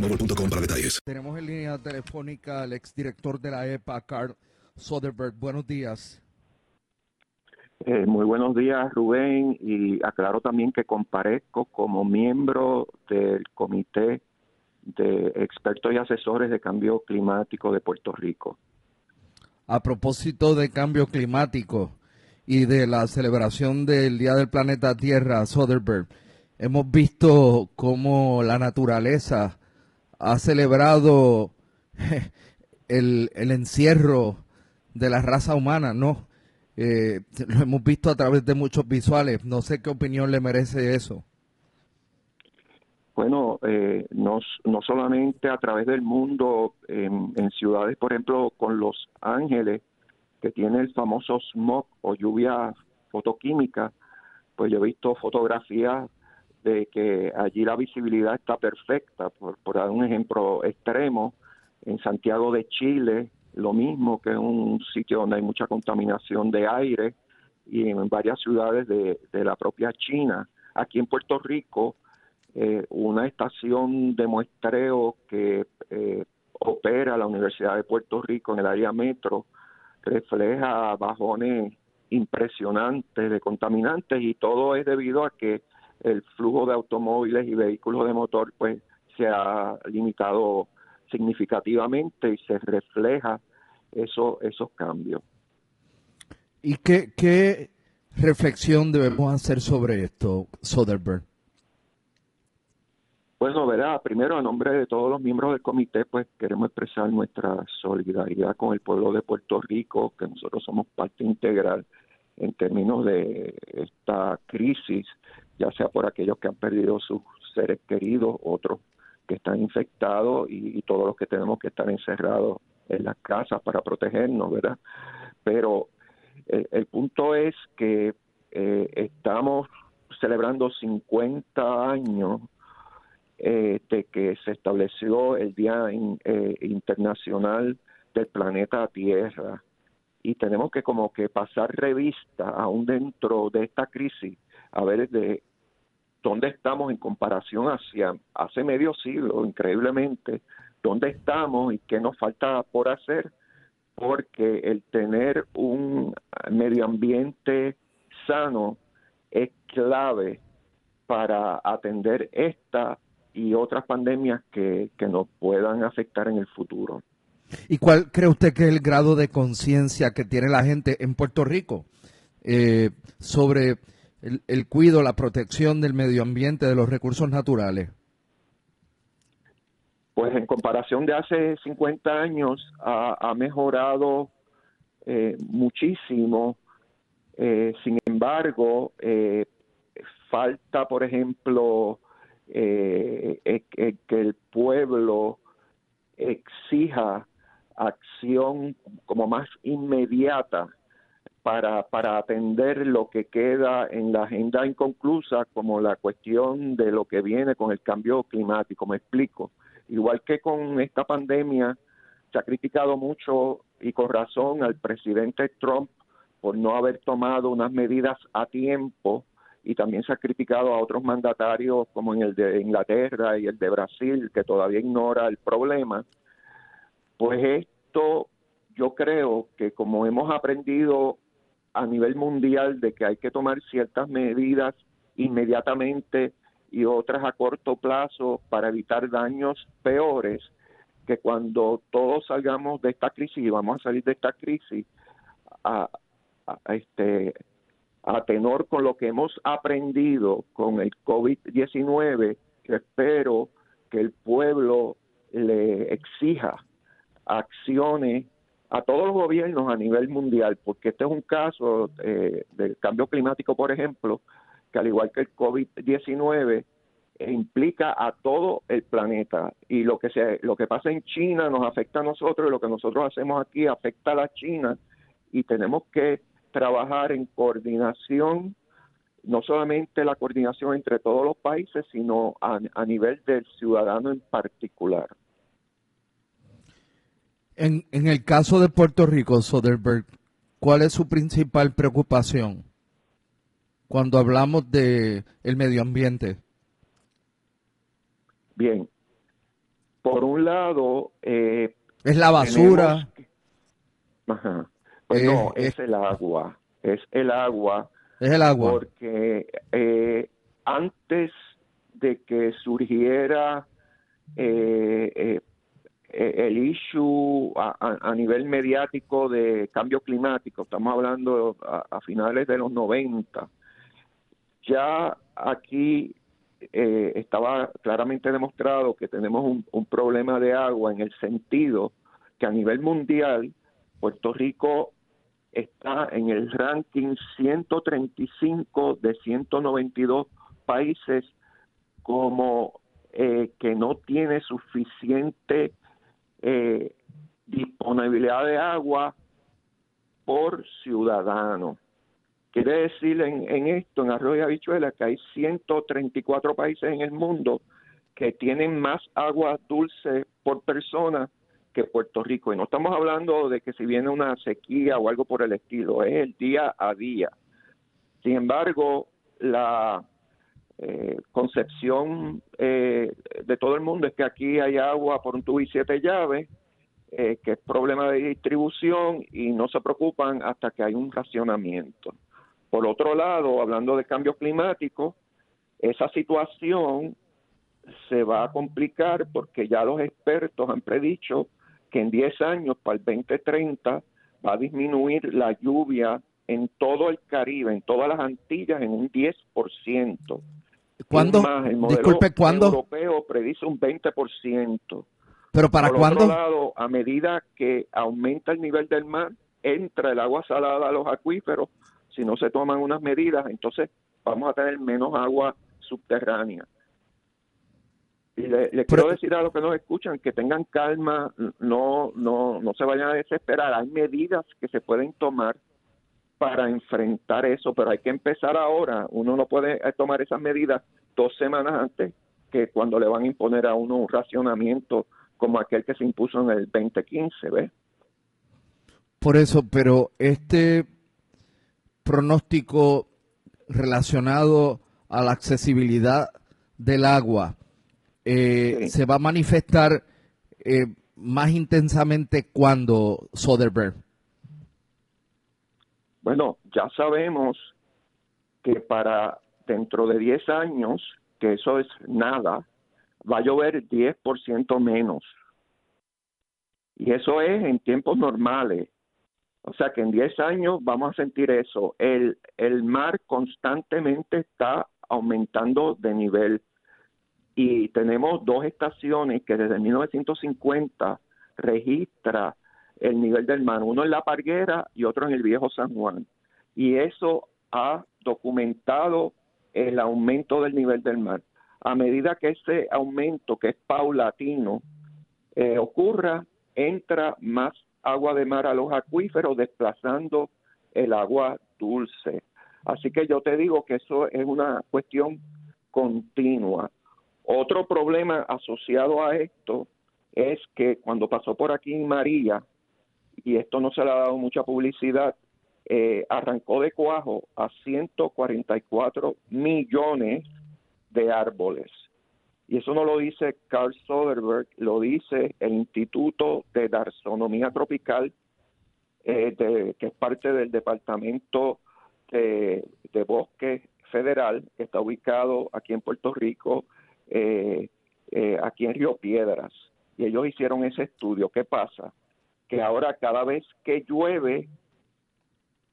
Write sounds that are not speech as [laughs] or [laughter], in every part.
boostmobile.com para detalles. Tenemos en línea telefónica al exdirector de la EPA, Carl Soderberg. Buenos días. Eh, muy buenos días, Rubén, y aclaro también que comparezco como miembro del Comité de Expertos y Asesores de Cambio Climático de Puerto Rico. A propósito de cambio climático y de la celebración del Día del Planeta Tierra, Soderberg, hemos visto cómo la naturaleza ha celebrado [laughs] el, el encierro de la raza humana, ¿no? Eh, lo hemos visto a través de muchos visuales. No sé qué opinión le merece eso. Bueno, eh, no, no solamente a través del mundo, en, en ciudades, por ejemplo, con Los Ángeles, que tiene el famoso smog o lluvia fotoquímica, pues yo he visto fotografías de que allí la visibilidad está perfecta, por, dar un ejemplo extremo, en Santiago de Chile, lo mismo que es un sitio donde hay mucha contaminación de aire, y en varias ciudades de, de la propia China. Aquí en Puerto Rico, eh, una estación de muestreo que eh, opera la Universidad de Puerto Rico en el área metro refleja bajones impresionantes de contaminantes y todo es debido a que el flujo de automóviles y vehículos de motor pues se ha limitado significativamente y se refleja eso, esos cambios. ¿Y qué, qué reflexión debemos hacer sobre esto, Soderbergh? Bueno, verá, primero a nombre de todos los miembros del comité, pues queremos expresar nuestra solidaridad con el pueblo de Puerto Rico, que nosotros somos parte integral en términos de esta crisis, ya sea por aquellos que han perdido sus seres queridos, otros que están infectados y, todos los que tenemos que estar encerrados en las casas para protegernos, ¿verdad? Pero eh, el punto es que eh, estamos celebrando 50 años eh, de que se estableció el Día in- eh, Internacional del Planeta Tierra y tenemos que como que pasar revista aún dentro de esta crisis a ver de dónde estamos en comparación hacia hace medio siglo, increíblemente, dónde estamos y qué nos falta por hacer, porque el tener un medio ambiente sano es clave para atender esta y otras pandemias que, que nos puedan afectar en el futuro. ¿Y cuál cree usted que es el grado de conciencia que tiene la gente en Puerto Rico eh, sobre el, el cuidado, la protección del medio ambiente, de los recursos naturales? pues en comparación de hace 50 años ha, mejorado eh, muchísimo. Eh, sin embargo, falta, por ejemplo, que el pueblo exija acción como más inmediata para, para atender lo que queda en la agenda inconclusa, como la cuestión de lo que viene con el cambio climático. Me explico. Igual que con esta pandemia, se ha criticado mucho y con razón al presidente Trump por no haber tomado unas medidas a tiempo y también se ha criticado a otros mandatarios como en el de Inglaterra y el de Brasil que todavía ignora el problema. Pues esto yo creo que como hemos aprendido a nivel mundial de que hay que tomar ciertas medidas inmediatamente y otras a corto plazo para evitar daños peores, que cuando todos salgamos de esta crisis y vamos a salir de esta crisis a, este a tenor con lo que hemos aprendido con el COVID-19, que espero que el pueblo le exija acciones a todos los gobiernos a nivel mundial, porque este es un caso eh, del cambio climático, por ejemplo, que al igual que el COVID-19 implica a todo el planeta y lo que se lo que pasa en China nos afecta a nosotros y lo que nosotros hacemos aquí afecta a la China y tenemos que trabajar en coordinación no solamente la coordinación entre todos los países sino a, a nivel del ciudadano en particular. En, en el caso de Puerto Rico, Soderberg, ¿cuál es su principal preocupación cuando hablamos de el medio ambiente? Bien, por un lado... Eh, es la basura. ajá. Pues no, es, el agua, es el agua. Es el agua. Porque eh, antes de que surgiera eh eh, el issue a, nivel mediático de cambio climático, estamos hablando a, finales de los 90, ya aquí eh, estaba claramente demostrado que tenemos un, problema de agua en el sentido que a nivel mundial Puerto Rico está en el ranking 135 de 192 países como eh, que no tiene suficiente eh, disponibilidad de agua por ciudadano. Quiere decir en, esto, en Arroyo y Habichuela, que hay 134 países en el mundo que tienen más agua dulce por persona que Puerto Rico. Y no estamos hablando de que si viene una sequía o algo por el estilo, es el día a día. Sin embargo, la eh, concepción eh, de todo el mundo es que aquí hay agua por un tubo y siete llaves, eh, que es problema de distribución y no se preocupan hasta que hay un racionamiento. Por otro lado, hablando de cambio climático, esa situación se va a complicar porque ya los expertos han predicho que en 10 años, para el 2030, va a disminuir la lluvia en todo el Caribe, en todas las Antillas, en un 10%. ¿Cuándo? el modelo Disculpe, ¿cuándo? europeo predice un 20%. ¿Pero para Por cuándo? Otro lado, a medida que aumenta el nivel del mar, entra el agua salada a los acuíferos. Si no se toman unas medidas, entonces vamos a tener menos agua subterránea. Y le, quiero decir a los que nos escuchan que tengan calma, no, no, no se vayan a desesperar. Hay medidas que se pueden tomar para enfrentar eso, pero hay que empezar ahora. Uno no puede eh, tomar esas medidas dos semanas antes que cuando le van a imponer a uno un racionamiento como aquel que se impuso en el 2015, ¿ves? Por eso, pero este pronóstico relacionado a la accesibilidad del agua eh, se va a manifestar eh, más intensamente cuando Soderbergh. Bueno, ya sabemos que para dentro de 10 años, que eso es nada, va a llover 10% menos. Y eso es en tiempos normales. O sea que en 10 años vamos a sentir eso. El, el mar constantemente está aumentando de nivel. y tenemos dos estaciones que desde 1950 registra el nivel del mar, uno en La Parguera y otro en el Viejo San Juan. Y eso ha documentado el aumento del nivel del mar. A medida que ese aumento, que es paulatino, eh, ocurra, entra más agua de mar a los acuíferos, desplazando el agua dulce. Así que yo te digo que eso es una cuestión continua. Otro problema asociado a esto es que cuando pasó por aquí María, y esto no se le ha dado mucha publicidad, eh, arrancó de cuajo a 144 millones de árboles. Y eso no lo dice Carl Soderberg, lo dice el Instituto de Darzonomía Tropical, eh, que es parte del Departamento de, Bosque Federal, que está ubicado aquí en Puerto Rico, eh, aquí en Río Piedras. Y ellos hicieron ese estudio. ¿Qué pasa? Que ahora cada vez que llueve,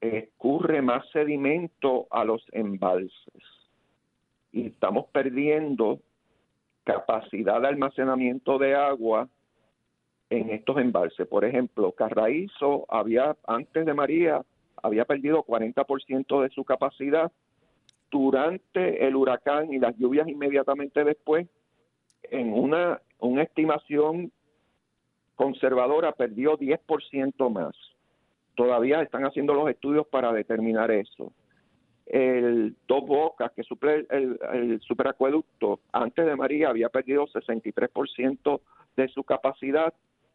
escurre más sedimento a los embalses y estamos perdiendo capacidad de almacenamiento de agua en estos embalses. Por ejemplo, Carraízo había, antes de María, había perdido 40% de su capacidad. Durante el huracán y las lluvias inmediatamente después, en una, una estimación conservadora, perdió 10% más. Todavía están haciendo los estudios para determinar eso. El Dos Bocas, que suple el, superacueducto, antes de María había perdido 63% de su capacidad,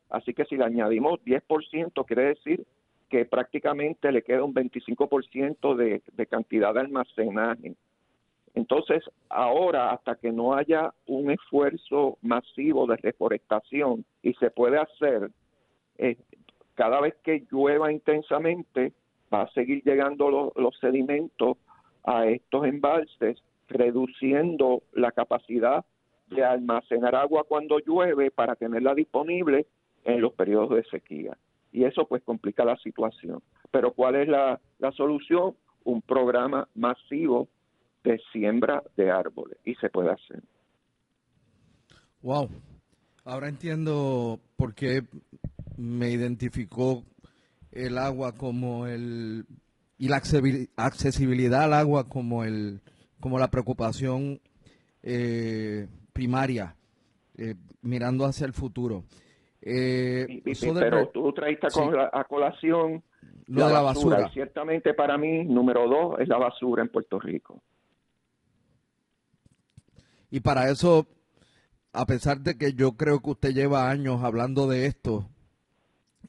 así que si le añadimos 10%, quiere decir que prácticamente le queda un 25% de, de cantidad de almacenaje. Entonces, ahora, hasta que no haya un esfuerzo masivo de reforestación y se puede hacer, eh, cada vez que llueva intensamente, va a seguir llegando los sedimentos a estos embalses, reduciendo la capacidad de almacenar agua cuando llueve para tenerla disponible en los periodos de sequía. Y eso pues complica la situación. Pero ¿cuál es la, la solución? Un programa masivo de siembra de árboles y se puede hacer. Wow. Ahora entiendo por qué me identificó el agua como el y la accesibilidad al agua como el como la preocupación eh, primaria eh, mirando hacia el futuro. Eh, pero tú traiste a colación la, de la basura. ciertamente para mí, número dos es la basura en Puerto Rico. Y para eso, a pesar de que yo creo que usted lleva años hablando de esto,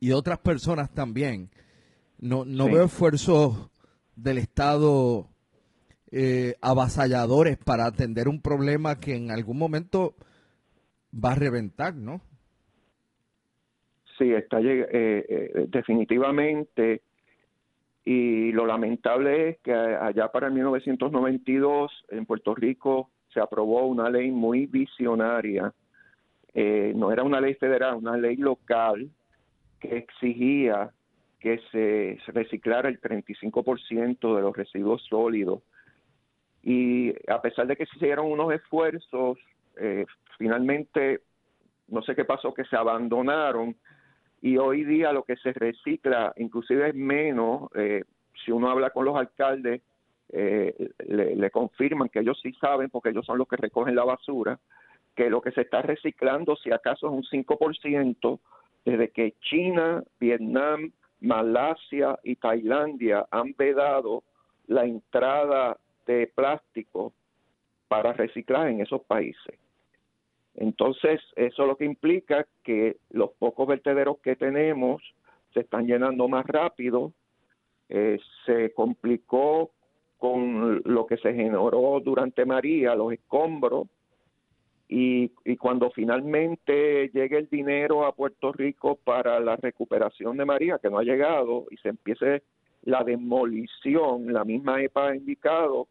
y otras personas también. No, no veo esfuerzos del Estado eh, avasalladores para atender un problema que en algún momento va a reventar, ¿no? Sí, está eh, eh, definitivamente. Y lo lamentable es que allá para el 1992 en Puerto Rico se aprobó una ley muy visionaria. no era una ley federal, una ley local que exigía que se reciclara el 35% de los residuos sólidos. Y a pesar de que se hicieron unos esfuerzos, eh, finalmente, no sé qué pasó, que se abandonaron y hoy día lo que se recicla inclusive es menos. Eh, si uno habla con los alcaldes, eh, le, confirman que ellos sí saben, porque ellos son los que recogen la basura, que lo que se está reciclando, si acaso es un 5%, desde que China, Vietnam, Malasia y Tailandia han vedado la entrada de plástico para reciclar en esos países. Entonces, eso lo que implica que los pocos vertederos que tenemos se están llenando más rápido, eh, se complicó con lo que se generó durante María, los escombros, y, cuando finalmente llegue el dinero a Puerto Rico para la recuperación de María, que no ha llegado, y se empiece la demolición, la misma EPA ha indicado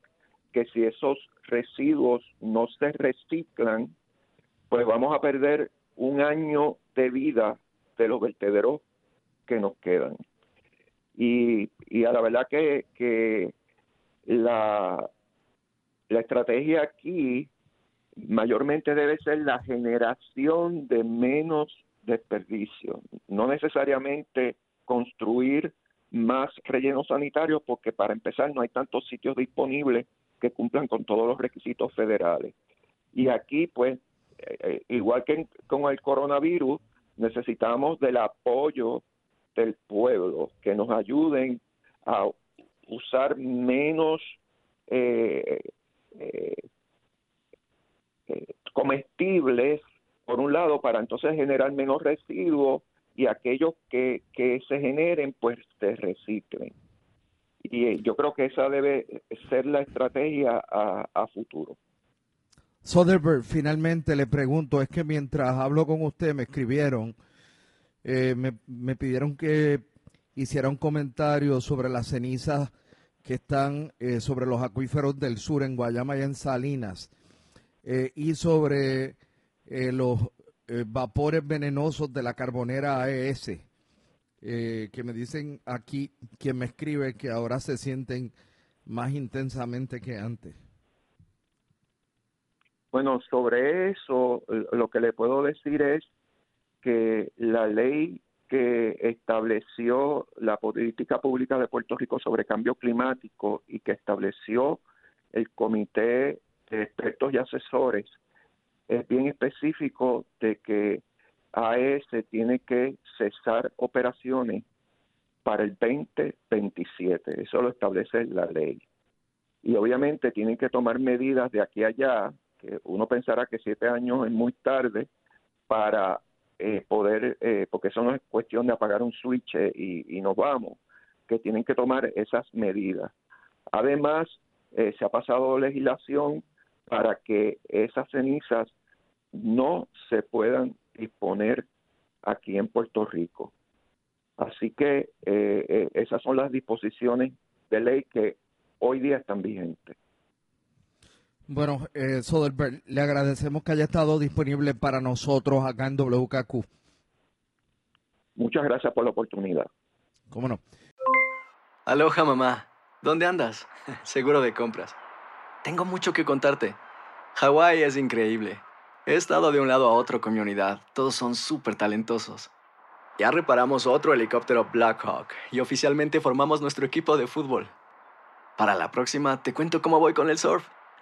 que si esos residuos no se reciclan, pues vamos a perder un año de vida de los vertederos que nos quedan. Y, y a la verdad que, que la, la estrategia aquí mayormente debe ser la generación de menos desperdicio, no necesariamente construir más rellenos sanitarios porque para empezar no hay tantos sitios disponibles que cumplan con todos los requisitos federales. Y aquí, pues, eh, eh, igual que con el coronavirus, necesitamos del apoyo del pueblo, que nos ayuden a usar menos eh, comestibles, por un lado, para entonces generar menos residuos y aquellos que, que se generen, pues se reciclen. Y yo creo que esa debe ser la estrategia a, futuro. Soderbergh, finalmente le pregunto, es que mientras hablo con usted me escribieron, eh, me, me, pidieron que hiciera un comentario sobre las cenizas que están eh, sobre los acuíferos del sur en Guayama y en Salinas eh, y sobre eh, los vapores venenosos de la carbonera AES, que me dicen aquí, quien me escribe, que ahora se sienten más intensamente que antes. Bueno, sobre eso, lo que le puedo decir es que la ley que estableció la política pública de Puerto Rico sobre cambio climático y que estableció el comité de expertos y asesores es bien específico de que AES tiene que cesar operaciones para el 2027. Eso lo establece la ley. Y obviamente tienen que tomar medidas de aquí a allá, que uno pensará que siete años es muy tarde para eh, poder, eh, porque eso no es cuestión de apagar un switch eh, y, y, nos vamos, que tienen que tomar esas medidas. Además, se ha pasado legislación para que esas cenizas no se puedan disponer aquí en Puerto Rico. Así que eh, eh, esas son las disposiciones de ley que hoy día están vigentes. Bueno, eh, Soderberg, le agradecemos que haya estado disponible para nosotros acá en WKQ. Muchas gracias por la oportunidad. ¿Cómo no? Aloha, mamá. ¿Dónde andas? [laughs] Seguro de compras. Tengo mucho que contarte. Hawái es increíble. He estado de un lado a otro con mi unidad. Todos son súper talentosos. Ya reparamos otro helicóptero Blackhawk y oficialmente formamos nuestro equipo de fútbol. Para la próxima te cuento cómo voy con el surf